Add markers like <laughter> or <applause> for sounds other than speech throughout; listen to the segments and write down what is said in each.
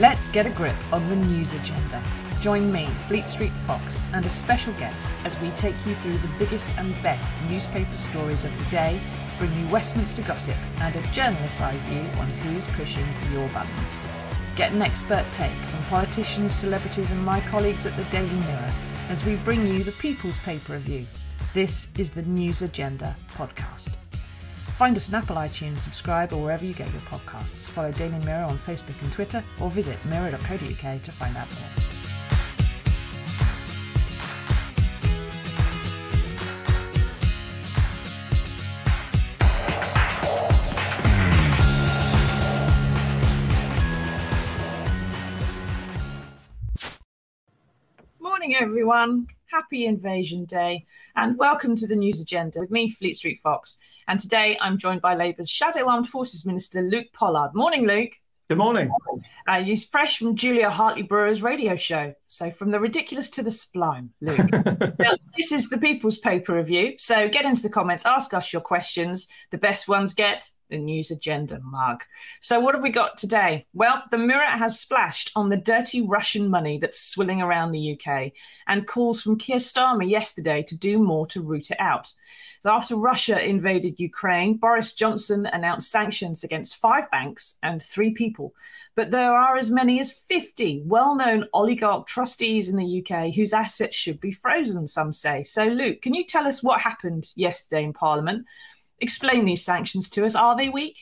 Let's get a grip on the news agenda. Join me, Fleet Street Fox, and a special guest as we take you through the biggest and best newspaper stories of the day, bring you Westminster gossip, and a journalist's eye view on who's pushing your buttons. Get an expert take from politicians, celebrities, and my colleagues at the Daily Mirror as we bring you the People's Paper Review. This is the News Agenda podcast. Find us on Apple iTunes, subscribe, or wherever you get your podcasts. Follow Daily Mirror on Facebook and Twitter, or visit mirror.co.uk to find out more. Morning, everyone. Happy Invasion Day, and welcome to the News Agenda with me, Fleet Street Fox. And today I'm joined by Labour's Shadow Armed Forces Minister, Luke Pollard. Morning, Luke. Good morning. Uh, he's fresh from Julia Hartley Brewer's radio show. So, from the ridiculous to the sublime, Luke. <laughs> now, this is the People's Paper Review. So, get into the comments, ask us your questions. The best ones get the news agenda mug. So, what have we got today? Well, the Mirror has splashed on the dirty Russian money that's swilling around the UK and calls from Keir Starmer yesterday to do more to root it out. So, after Russia invaded Ukraine, Boris Johnson announced sanctions against five banks and three people. But there are as many as 50 well known oligarch trustees in the UK whose assets should be frozen, some say. So, Luke, can you tell us what happened yesterday in Parliament? Explain these sanctions to us. Are they weak?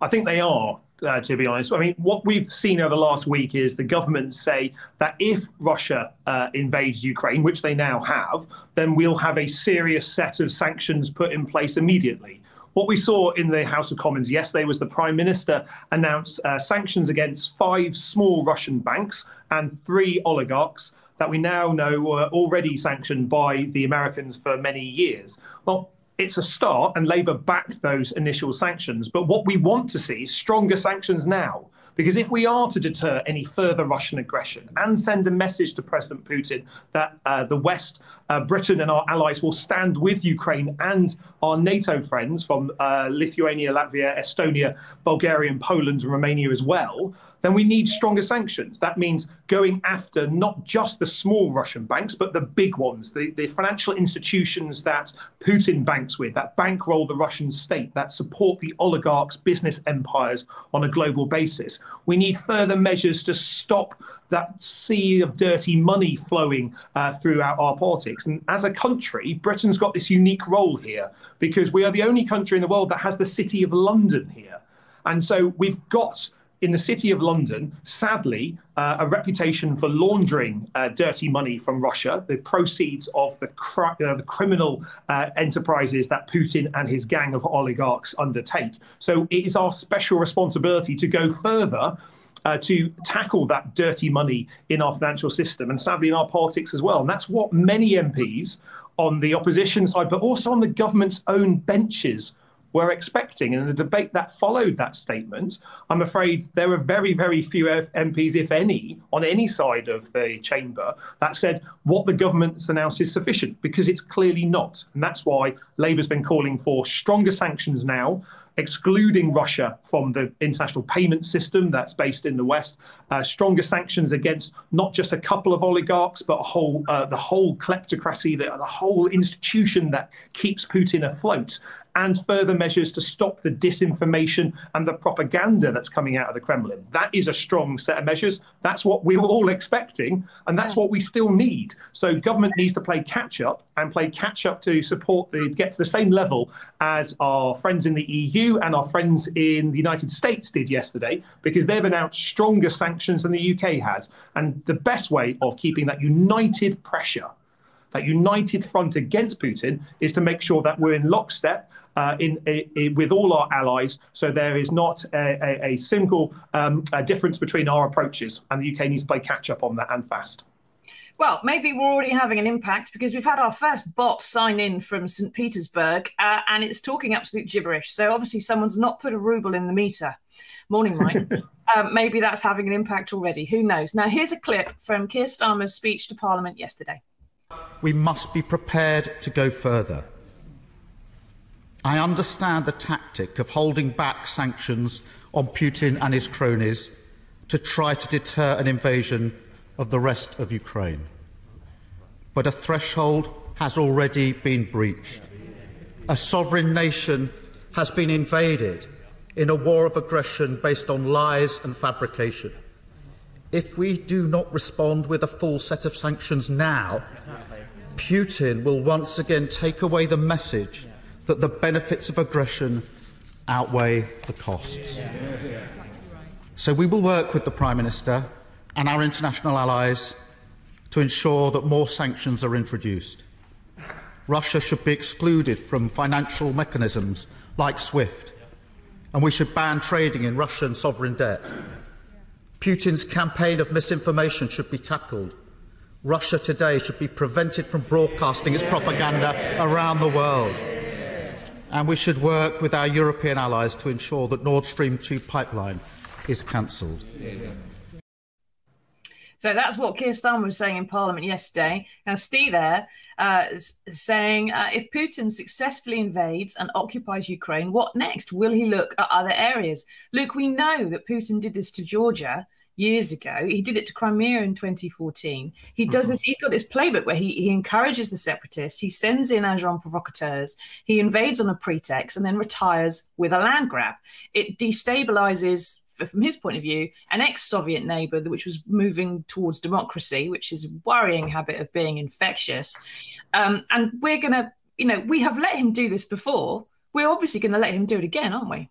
I think they are. Uh, to be honest, I mean, what we've seen over the last week is the government say that if Russia uh, invades Ukraine, which they now have, then we'll have a serious set of sanctions put in place immediately. What we saw in the House of Commons yesterday was the Prime Minister announce uh, sanctions against five small Russian banks and three oligarchs that we now know were already sanctioned by the Americans for many years. Well, it's a start, and Labour backed those initial sanctions. But what we want to see is stronger sanctions now. Because if we are to deter any further Russian aggression and send a message to President Putin that uh, the West, uh, Britain, and our allies will stand with Ukraine and our NATO friends from uh, Lithuania, Latvia, Estonia, Bulgaria, and Poland, and Romania as well, then we need stronger sanctions. That means going after not just the small Russian banks, but the big ones, the, the financial institutions that Putin banks with, that bankroll the Russian state, that support the oligarchs' business empires on a global basis. We need further measures to stop that sea of dirty money flowing uh, throughout our politics. And as a country, Britain's got this unique role here because we are the only country in the world that has the city of London here. And so we've got in the city of London, sadly, uh, a reputation for laundering uh, dirty money from Russia, the proceeds of the, uh, the criminal uh, enterprises that Putin and his gang of oligarchs undertake. So it is our special responsibility to go further. Uh, to tackle that dirty money in our financial system and sadly in our politics as well. And that's what many MPs on the opposition side, but also on the government's own benches were expecting. And the debate that followed that statement, I'm afraid there were very, very few MPs, if any, on any side of the chamber that said what the government's announced is sufficient, because it's clearly not. And that's why Labour's been calling for stronger sanctions now excluding Russia from the international payment system that's based in the West, uh, stronger sanctions against not just a couple of oligarchs, but whole, uh, the whole kleptocracy, the, the whole institution that keeps Putin afloat, and further measures to stop the disinformation and the propaganda that's coming out of the Kremlin. That is a strong set of measures. That's what we were all expecting, and that's what we still need. So government needs to play catch up and play catch up to support the get to the same level as our friends in the EU and our friends in the United States did yesterday, because they've announced stronger sanctions than the UK has. And the best way of keeping that united pressure that united front against Putin is to make sure that we're in lockstep uh, in, in, with all our allies, so there is not a, a, a single um, a difference between our approaches, and the UK needs to play catch up on that and fast. Well, maybe we're already having an impact because we've had our first bot sign in from St. Petersburg uh, and it's talking absolute gibberish. So obviously, someone's not put a ruble in the meter. Morning, Mike. um, <laughs> maybe that's having an impact already. Who knows? Now, here's a clip from Keir Starmer's speech to Parliament yesterday. We must be prepared to go further. I understand the tactic of holding back sanctions on Putin and his cronies, to try to deter an invasion of the rest of Ukraine. But a threshold has already been breached. A sovereign nation has been invaded in a war of aggression based on lies and fabrication. If we do not respond with a full set of sanctions now, Putin will once again take away the message that the benefits of aggression outweigh the costs. So we will work with the Prime Minister and our international allies to ensure that more sanctions are introduced. Russia should be excluded from financial mechanisms like SWIFT, and we should ban trading in Russian sovereign debt. Putin's campaign of misinformation should be tackled. Russia today should be prevented from broadcasting its propaganda around the world. And we should work with our European allies to ensure that Nord Stream 2 pipeline is cancelled. So that's what Keir Starmer was saying in Parliament yesterday. Now, Steve there uh, saying uh, if Putin successfully invades and occupies Ukraine, what next? Will he look at other areas? Luke, we know that Putin did this to Georgia years ago. He did it to Crimea in 2014. He does mm-hmm. this, he's got this playbook where he, he encourages the separatists, he sends in agents provocateurs, he invades on a pretext and then retires with a land grab. It destabilizes from his point of view, an ex-Soviet neighbour which was moving towards democracy, which is a worrying habit of being infectious. Um, and we're going to, you know, we have let him do this before. We're obviously going to let him do it again, aren't we?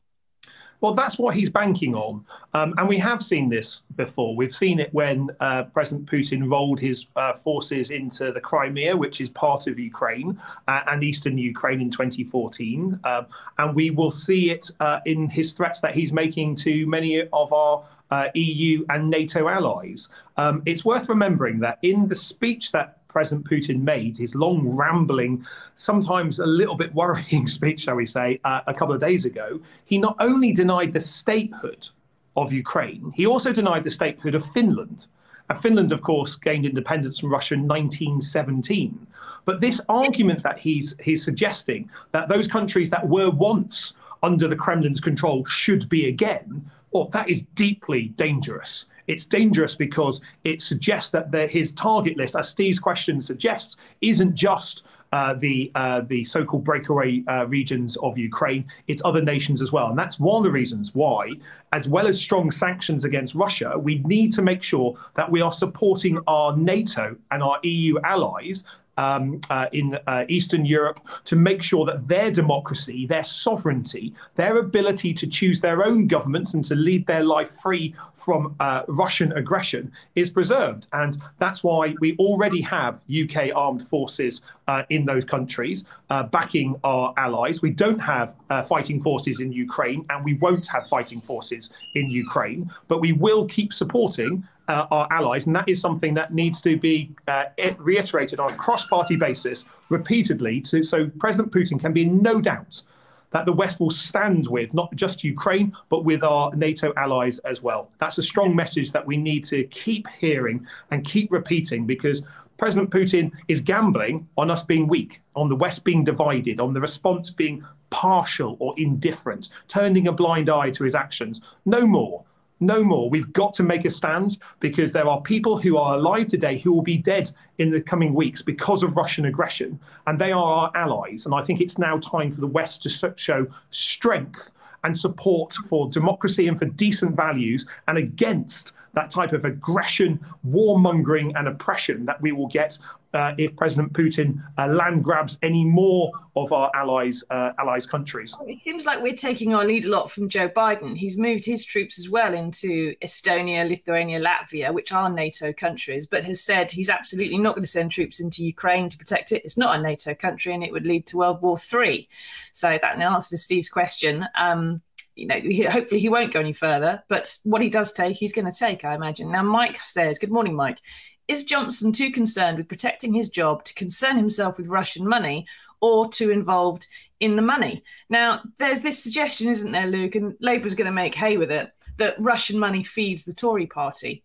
Well, that's what he's banking on. Um, and we have seen this before. We've seen it when uh, President Putin rolled his uh, forces into the Crimea, which is part of Ukraine, uh, and eastern Ukraine in 2014. Um, and we will see it uh, in his threats that he's making to many of our uh, EU and NATO allies. Um, it's worth remembering that in the speech that President Putin made, his long, rambling, sometimes a little bit worrying <laughs> speech, shall we say, uh, a couple of days ago, he not only denied the statehood of Ukraine, he also denied the statehood of Finland. And Finland, of course, gained independence from Russia in 1917. But this argument that he's, he's suggesting that those countries that were once under the Kremlin's control should be again, well, that is deeply dangerous. It's dangerous because it suggests that the, his target list, as Steve's question suggests, isn't just uh, the uh, the so-called breakaway uh, regions of Ukraine. It's other nations as well, and that's one of the reasons why, as well as strong sanctions against Russia, we need to make sure that we are supporting our NATO and our EU allies um, uh, in uh, Eastern Europe to make sure that their democracy, their sovereignty, their ability to choose their own governments and to lead their life free from uh, Russian aggression is preserved. And that's why we already have UK armed forces uh, in those countries uh, backing our allies. We don't have uh, fighting forces in Ukraine, and we won't have fighting forces in Ukraine, but we will keep supporting uh, our allies, and that is something that needs to be uh, reiterated on a cross-party basis repeatedly, to, so President Putin can be in no doubt that the West will stand with not just Ukraine, but with our NATO allies as well. That's a strong message that we need to keep hearing and keep repeating because President Putin is gambling on us being weak, on the West being divided, on the response being partial or indifferent, turning a blind eye to his actions. No more no more. We've got to make a stand because there are people who are alive today who will be dead in the coming weeks because of Russian aggression, and they are our allies. And I think it's now time for the West to show strength and support for democracy and for decent values and against that type of aggression, warmongering, and oppression that we will get if President Putin uh, land grabs any more of our allies uh, allies countries. It seems like we're taking our lead a lot from Joe Biden. He's moved his troops as well into Estonia, Lithuania, Latvia, which are NATO countries, but has said he's absolutely not going to send troops into Ukraine to protect it. It's not a NATO country, and it would lead to World War Three. So that in answer to Steve's question. Um, you know, hopefully he won't go any further. But what he does take, he's going to take, I imagine. Now, Mike says, Good morning, Mike. Is Johnson too concerned with protecting his job to concern himself with Russian money or too involved in the money? Now, there's this suggestion, isn't there, Luke? And Labour's going to make hay with it that Russian money feeds the Tory party.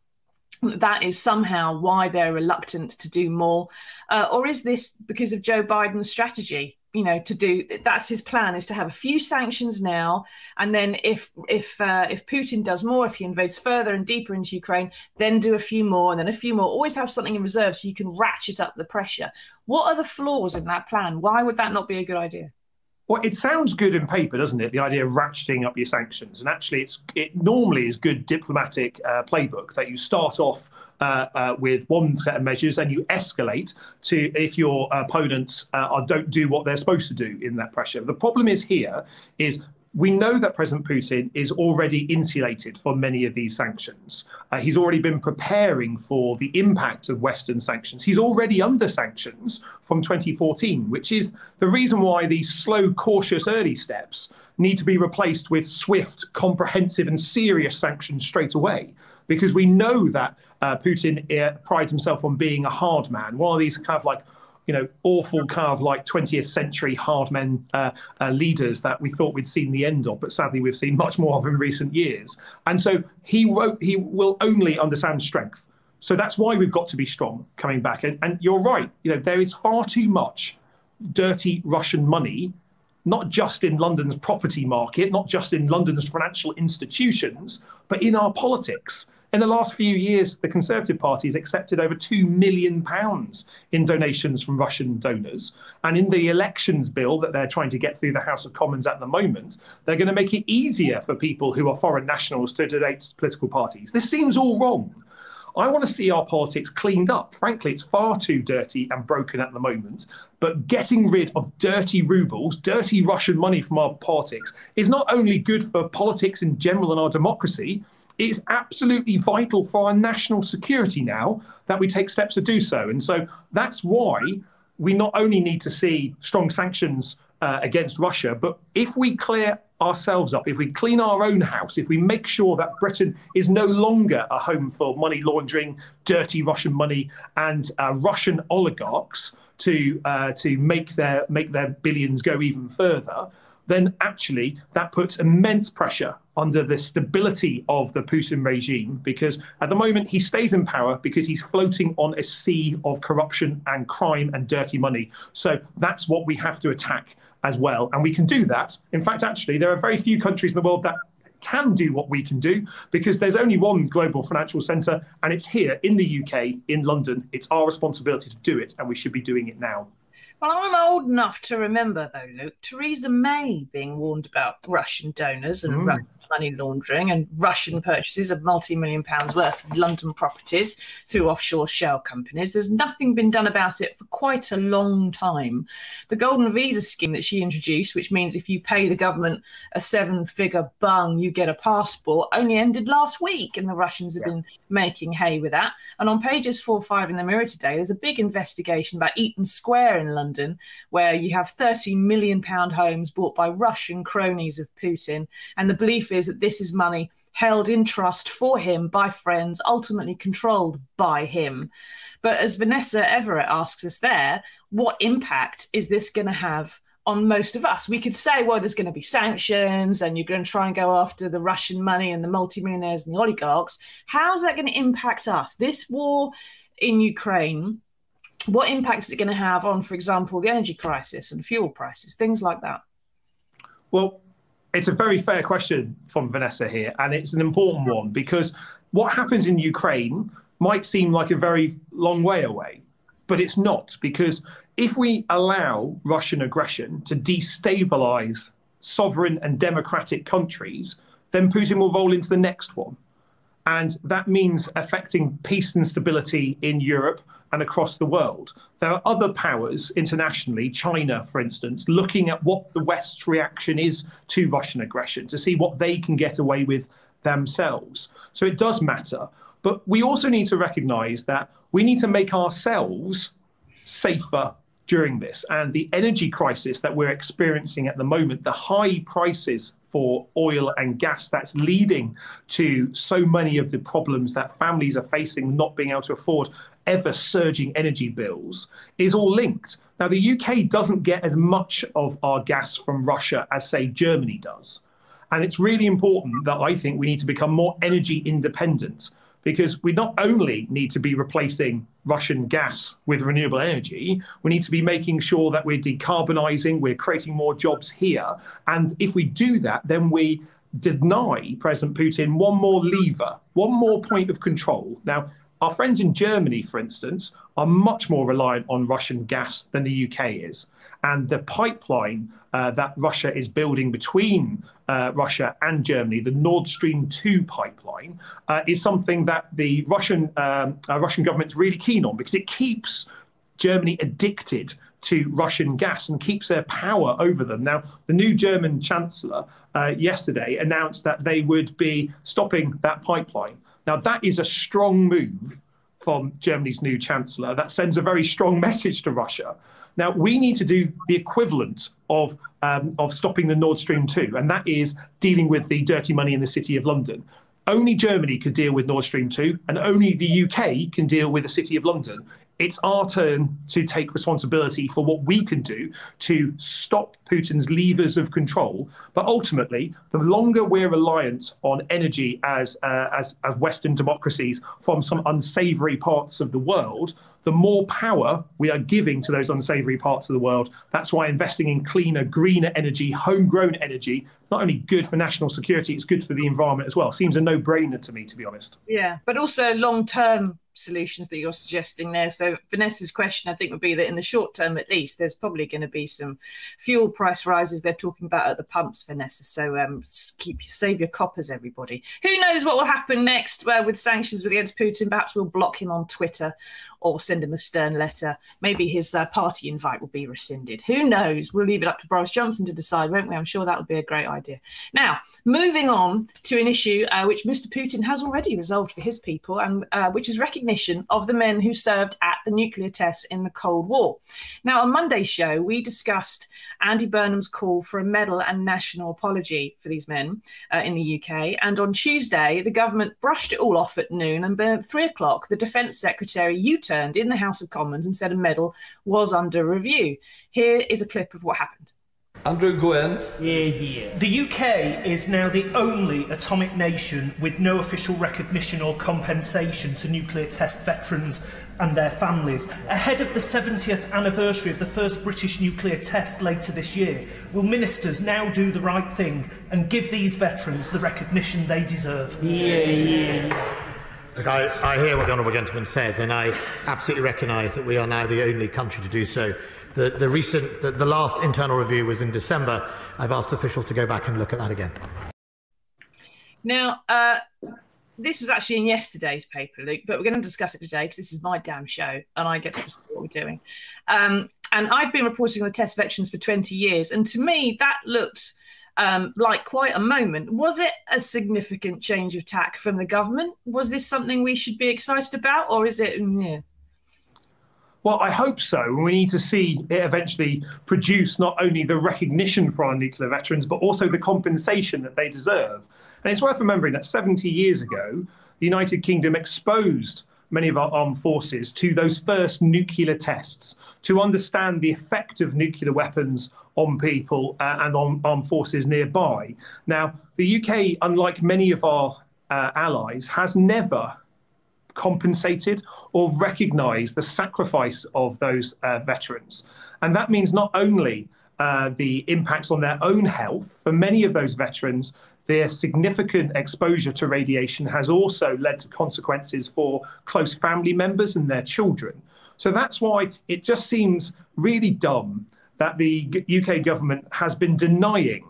That is somehow why they're reluctant to do more. Uh, or is this because of Joe Biden's strategy? You know to do that's his plan is to have a few sanctions now. And then if if uh, if putin does more if he invades further and deeper into ukraine then do a few more and then a few more. Always have something in reserve so you can ratchet up the pressure. What are the flaws in that plan? Why would that not be a good idea well, it sounds good in paper, doesn't it? The idea of ratcheting up your sanctions, and actually, it's it normally is good diplomatic uh, playbook that you start off uh, uh, with one set of measures and you escalate to if your opponents uh, don't do what they're supposed to do in that pressure. The problem is here is we know that President Putin is already insulated from many of these sanctions. Uh, he's already been preparing for the impact of Western sanctions. He's already under sanctions from 2014, which is the reason why these slow, cautious early steps need to be replaced with swift, comprehensive, and serious sanctions straight away. Because we know that uh, Putin uh, prides himself on being a hard man, one of these kind of like you know, awful kind of like 20th century hard men uh, uh, leaders that we thought we'd seen the end of, but sadly we've seen much more of in recent years. And so he won't, he will only understand strength. So that's why we've got to be strong coming back. And, and you're right, you know, there is far too much dirty Russian money, not just in London's property market, not just in London's financial institutions, but in our politics. In the last few years, the Conservative Party has accepted over £2 million in donations from Russian donors. And in the elections bill that they're trying to get through the House of Commons at the moment, they're going to make it easier for people who are foreign nationals to donate to political parties. This seems all wrong. I want to see our politics cleaned up. Frankly, it's far too dirty and broken at the moment. But getting rid of dirty rubles, dirty Russian money from our politics is not only good for politics in general and our democracy, it's absolutely vital for our national security now that we take steps to do so. And so that's why we not only need to see strong sanctions uh, against Russia, but if we clear ourselves up, if we clean our own house, if we make sure that Britain is no longer a home for money laundering, dirty Russian money, and uh, Russian oligarchs to uh, to make their make their billions go even further, then actually that puts immense pressure under the stability of the Putin regime because at the moment he stays in power because he's floating on a sea of corruption and crime and dirty money. So that's what we have to attack as well. And we can do that. In fact, actually, there are very few countries in the world that can do what we can do because there's only one global financial centre and it's here in the UK, in London. It's our responsibility to do it and we should be doing it now. Well, I'm old enough to remember, though, Luke, Theresa May being warned about Russian donors and mm. Russian money laundering and Russian purchases of multi million pounds worth of London properties through offshore shell companies. There's nothing been done about it for quite a long time. The golden visa scheme that she introduced, which means if you pay the government a seven figure bung, you get a passport, only ended last week. And the Russians have yeah. been making hay with that. And on pages four or five in the Mirror today, there's a big investigation about Eaton Square in London, where you have 30 million pound homes bought by Russian cronies of Putin. And the belief is is that this is money held in trust for him by friends, ultimately controlled by him. But as Vanessa Everett asks us there, what impact is this going to have? on most of us. We could say, well, there's going to be sanctions and you're going to try and go after the Russian money and the multimillionaires and the oligarchs. How's that going to impact us? This war in Ukraine, what impact is it going to have on, for example, the energy crisis and fuel prices, things like that? Well, it's a very fair question from Vanessa here, and it's an important one because what happens in Ukraine might seem like a very long way away, but it's not because if we allow Russian aggression to destabilize sovereign and democratic countries, then Putin will roll into the next one. And that means affecting peace and stability in Europe and across the world. There are other powers internationally, China, for instance, looking at what the West's reaction is to Russian aggression to see what they can get away with themselves. So it does matter. But we also need to recognize that we need to make ourselves safer during this. And the energy crisis that we're experiencing at the moment, the high prices for oil and gas that's leading to so many of the problems that families are facing not being able to afford ever surging energy bills is all linked. Now, the UK doesn't get as much of our gas from Russia as, say, Germany does. And it's really important that I think we need to become more energy independent because we not only need to be replacing Russian gas with renewable energy, we need to be making sure that we're decarbonising, we're creating more jobs here. And if we do that, then we deny President Putin one more lever, one more point of control. Now, our friends in Germany, for instance, are much more reliant on Russian gas than the UK is. And the pipeline uh, that Russia is building between uh, Russia and Germany, the Nord Stream 2 pipeline, uh, is something that the Russian, um, uh, Russian government's really keen on because it keeps Germany addicted to Russian gas and keeps their power over them. Now, the new German chancellor uh, yesterday announced that they would be stopping that pipeline. Now, that is a strong move from Germany's new chancellor. That sends a very strong <laughs> message to Russia. Now, we need to do the equivalent of, um, of stopping the Nord Stream 2, and that is dealing with the dirty money in the City of London. Only Germany could deal with Nord Stream 2, and only the UK can deal with the City of London it's our turn to take responsibility for what we can do to stop Putin's levers of control. But ultimately, the longer we're reliant on energy as, uh, as, as Western democracies from some unsavory parts of the world, the more power we are giving to those unsavory parts of the world. That's why investing in cleaner, greener energy, homegrown energy, not only good for national security, it's good for the environment as well. Seems a no brainer to me, to be honest. Yeah, but also long term solutions that you're suggesting there. So Vanessa's question, I think, would be that in the short term, at least, there's probably going to be some fuel price rises. They're talking about at the pumps, Vanessa. So um, keep save your coppers, everybody. Who knows what will happen next uh, with sanctions against Putin? Perhaps we'll block him on Twitter or send him a stern letter. Maybe his uh, party invite will be rescinded. Who knows? We'll leave it up to Boris Johnson to decide, won't we? I'm sure that would be a great idea. Now, moving on to an issue uh, which Mr. Putin has already resolved for his people, and uh, which is recognition of the men who served at the nuclear tests in the Cold War. Now, on Monday's show, we discussed Andy Burnham's call for a medal and national apology for these men uh, in the UK. And on Tuesday, the government brushed it all off at noon. And at three o'clock, the Defence Secretary U turned in the House of Commons and said a medal was under review. Here is a clip of what happened. Andrew Gwynne. Yeah, yeah. The UK is now the only atomic nation with no official recognition or compensation to nuclear test veterans and their families. Ahead of the 70th anniversary of the first British nuclear test later this year, will ministers now do the right thing and give these veterans the recognition they deserve? Yeah, yeah. Look, I, I hear what the Honourable Gentleman says, and I absolutely recognise that we are now the only country to do so. The, the recent, the, the last internal review was in December. I've asked officials to go back and look at that again. Now, uh, this was actually in yesterday's paper, Luke, but we're going to discuss it today because this is my damn show and I get to decide what we're doing. Um, and I've been reporting on the test veterans for 20 years, and to me, that looked um, like quite a moment. Was it a significant change of tack from the government? Was this something we should be excited about, or is it? Yeah. Well, I hope so. And we need to see it eventually produce not only the recognition for our nuclear veterans, but also the compensation that they deserve. And it's worth remembering that 70 years ago, the United Kingdom exposed many of our armed forces to those first nuclear tests to understand the effect of nuclear weapons on people uh, and on armed forces nearby. Now, the UK, unlike many of our uh, allies, has never compensated or recognise the sacrifice of those uh, veterans. And that means not only uh, the impacts on their own health, for many of those veterans, their significant exposure to radiation has also led to consequences for close family members and their children. So that's why it just seems really dumb that the UK government has been denying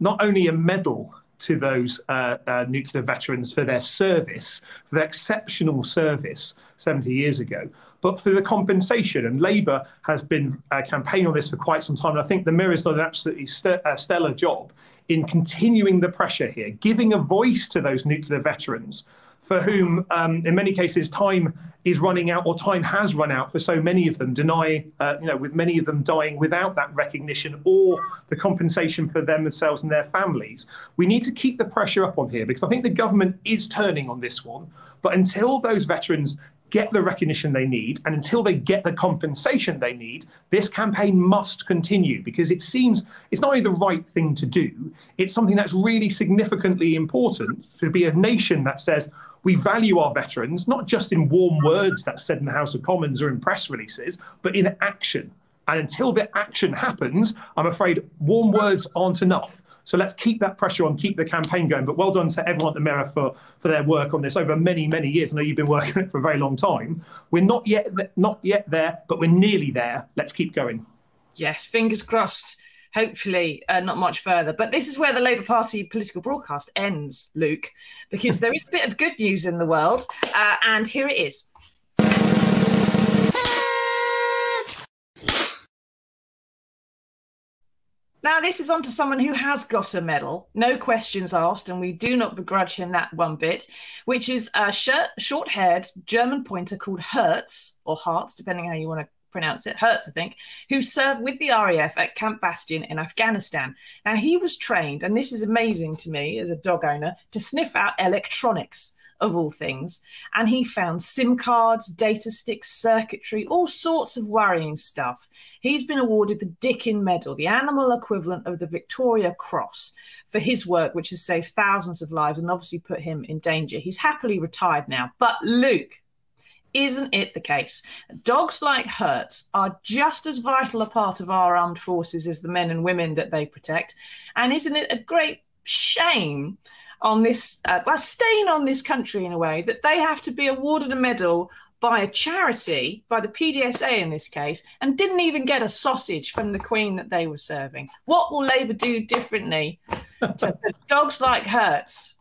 not only a medal to those uh, uh, nuclear veterans for their service, for their exceptional service 70 years ago, but for the compensation. And Labour has been uh, campaigning on this for quite some time. And I think the Mirror's done an absolutely st- uh, stellar job in continuing the pressure here, giving a voice to those nuclear veterans for whom, um, in many cases, time is running out or time has run out for so many of them, deny, uh, you know, with many of them dying without that recognition or the compensation for themselves and their families. We need to keep the pressure up on here because I think the government is turning on this one. But until those veterans get the recognition they need, and until they get the compensation they need, this campaign must continue because it seems it's not only the right thing to do, it's something that's really significantly important to be a nation that says, we value our veterans, not just in warm words that's said in the House of Commons or in press releases, but in action. And until the action happens, I'm afraid warm words aren't enough. So let's keep that pressure on, keep the campaign going. But well done to everyone at the Mirror for, for their work on this over many, many years. I know you've been working on it for a very long time. We're not yet not yet there, but we're nearly there. Let's keep going. Yes, fingers crossed. Hopefully, uh, not much further. But this is where the Labour Party political broadcast ends, Luke, because there is a bit of good news in the world. Uh, and here it is. Now, this is on to someone who has got a medal, no questions asked, and we do not begrudge him that one bit, which is a short haired German pointer called Hertz, or Hearts, depending how you want to pronounce it, Hertz, I think, who served with the RAF at Camp Bastion in Afghanistan. Now, he was trained, and this is amazing to me as a dog owner, to sniff out electronics of all things. And he found SIM cards, data sticks, circuitry, all sorts of worrying stuff. He's been awarded the Dickin Medal, the animal equivalent of the Victoria Cross, for his work, which has saved thousands of lives and obviously put him in danger. He's happily retired now. But Luke, isn't it the case? Dogs like Hertz are just as vital a part of our armed forces as the men and women that they protect. And isn't it a great shame on this, uh, well, stain on this country in a way that they have to be awarded a medal by a charity, by the PDSA in this case, and didn't even get a sausage from the Queen that they were serving. What will Labour do differently to, to <laughs> dogs like Hertz?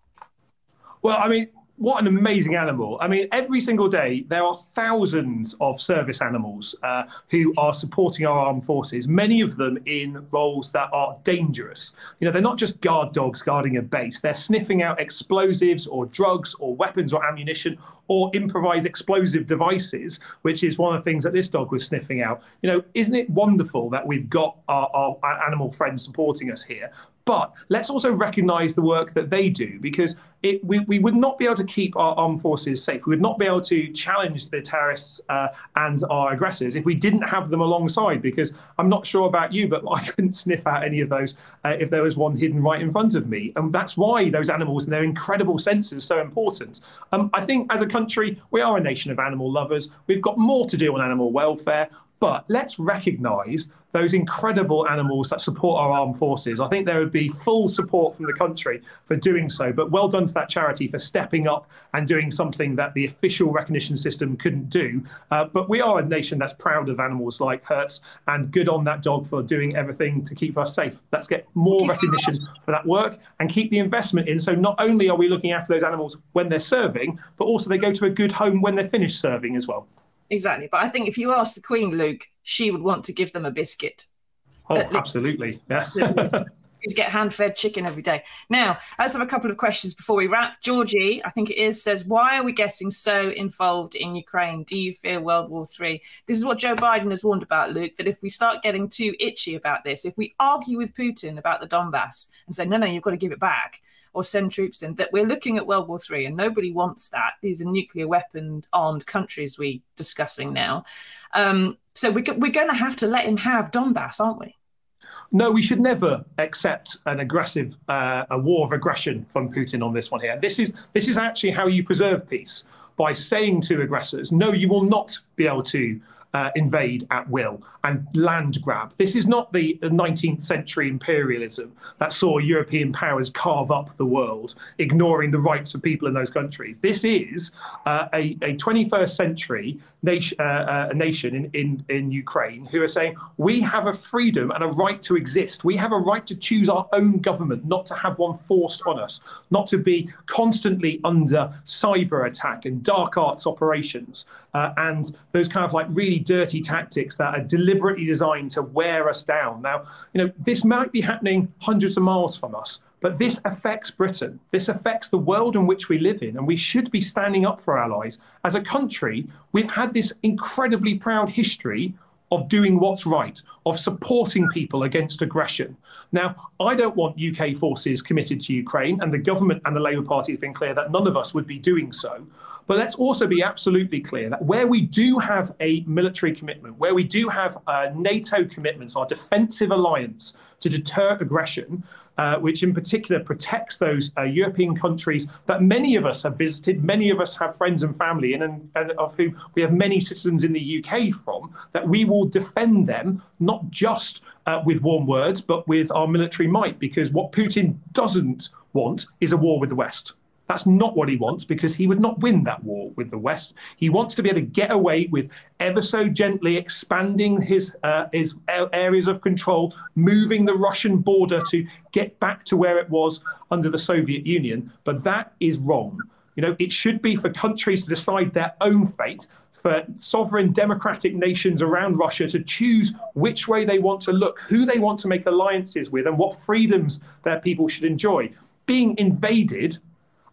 Well, I mean, what an amazing animal. I mean, every single day, there are thousands of service animals uh, who are supporting our armed forces, many of them in roles that are dangerous. You know, they're not just guard dogs guarding a base, they're sniffing out explosives or drugs or weapons or ammunition or improvised explosive devices, which is one of the things that this dog was sniffing out. You know, isn't it wonderful that we've got our, our animal friends supporting us here? But let's also recognize the work that they do because it, we, we would not be able to keep our armed forces safe. We would not be able to challenge the terrorists uh, and our aggressors if we didn't have them alongside. Because I'm not sure about you, but <laughs> I couldn't sniff out any of those uh, if there was one hidden right in front of me. And that's why those animals and their incredible senses are so important. Um, I think as a country, we are a nation of animal lovers. We've got more to do on animal welfare. But let's recognize those incredible animals that support our armed forces. I think there would be full support from the country for doing so. But well done to that charity for stepping up and doing something that the official recognition system couldn't do. Uh, but we are a nation that's proud of animals like Hertz, and good on that dog for doing everything to keep us safe. Let's get more recognition for that work and keep the investment in. So not only are we looking after those animals when they're serving, but also they go to a good home when they're finished serving as well. Exactly. But I think if you ask the Queen, Luke, she would want to give them a biscuit. Oh, absolutely. Yeah. <laughs> is get hand fed chicken every day. Now, let's have a couple of questions before we wrap. Georgie, I think it is, says, Why are we getting so involved in Ukraine? Do you fear World War Three? This is what Joe Biden has warned about, Luke, that if we start getting too itchy about this, if we argue with Putin about the Donbass and say, No, no, you've got to give it back or send troops in, that we're looking at World War Three and nobody wants that. These are nuclear weapon armed countries we're discussing now. Um, so we're, we're going to have to let him have Donbass, aren't we? No, we should never accept an aggressive, uh, a war of aggression from Putin on this one here. This is this is actually how you preserve peace by saying to aggressors, no, you will not be able to uh, invade at will and land grab. This is not the 19th century imperialism that saw European powers carve up the world, ignoring the rights of people in those countries. This is uh, a, a, 21st century nation, uh, uh, nation in, in, in Ukraine who are saying, we have a freedom and a right to exist. We have a right to choose our own government, not to have one forced on us, not to be constantly under cyber attack and dark arts operations uh, and those kind of like really dirty tactics that are deliberately designed to wear us down. Now, you know, this might be happening hundreds of miles from us, but this affects Britain. This affects the world in which we live in, and we should be standing up for allies. As a country, we've had this incredibly proud history of doing what's right, of supporting people against aggression. Now, I don't want UK forces committed to Ukraine, and the government and the Labour Party has been clear that none of us would be doing so. But let's also be absolutely clear that where we do have a military commitment, where we do have uh, NATO commitments, our defensive alliance to deter aggression, uh, which in particular protects those uh, European countries that many of us have visited, many of us have friends and family in, and, and, of whom we have many citizens in the UK from, that we will defend them, not just uh, with warm words, but with our military might, because what Putin doesn't want is a war with the West. That's not what he wants because he would not win that war with the West. He wants to be able to get away with ever so gently expanding his uh, his areas of control, moving the Russian border to get back to where it was under the Soviet Union. But that is wrong. You know, it should be for countries to decide their own fate, for sovereign democratic nations around Russia to choose which way they want to look, who they want to make alliances with, and what freedoms their people should enjoy. Being invaded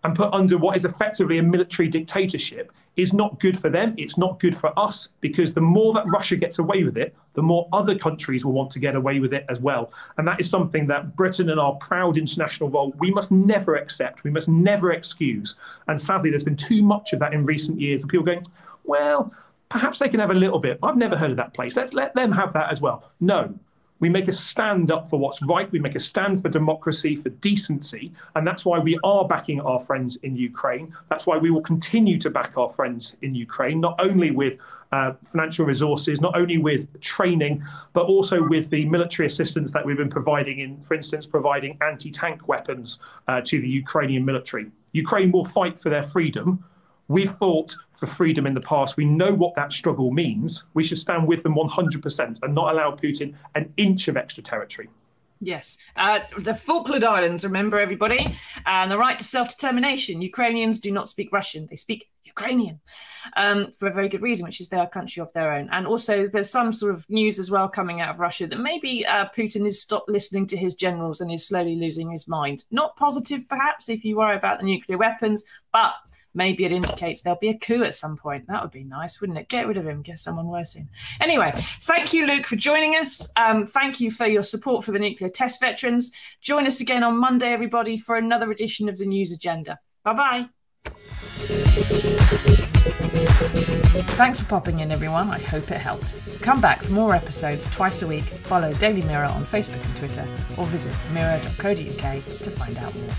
and put under what is effectively a military dictatorship is not good for them. It's not good for us because the more that Russia gets away with it, the more other countries will want to get away with it as well. And that is something that Britain and our proud international role, we must never accept. We must never excuse. And sadly, there's been too much of that in recent years. of people going, well, perhaps they can have a little bit. I've never heard of that place. Let's let them have that as well. No, we make a stand up for what's right. We make a stand for democracy, for decency. And that's why we are backing our friends in Ukraine. That's why we will continue to back our friends in Ukraine, not only with uh, financial resources, not only with training, but also with the military assistance that we've been providing in, for instance, providing anti tank weapons uh, to the Ukrainian military. Ukraine will fight for their freedom We've fought for freedom in the past. We know what that struggle means. We should stand with them 100% and not allow Putin an inch of extra territory. Yes. Uh, the Falkland Islands, remember everybody, and the right to self determination. Ukrainians do not speak Russian, they speak Ukrainian um, for a very good reason, which is they are a country of their own. And also, there's some sort of news as well coming out of Russia that maybe uh, Putin has stopped listening to his generals and is slowly losing his mind. Not positive, perhaps, if you worry about the nuclear weapons, but maybe it indicates there'll be a coup at some point. That would be nice, wouldn't it? Get rid of him, get someone worse in. Anyway, thank you, Luke, for joining us. Um, thank you for your support for the nuclear test veterans. Join us again on Monday, everybody, for another edition of the News Agenda. Bye bye. Thanks for popping in, everyone. I hope it helped. Come back for more episodes twice a week. Follow Daily Mirror on Facebook and Twitter, or visit mirror.co.uk to find out more.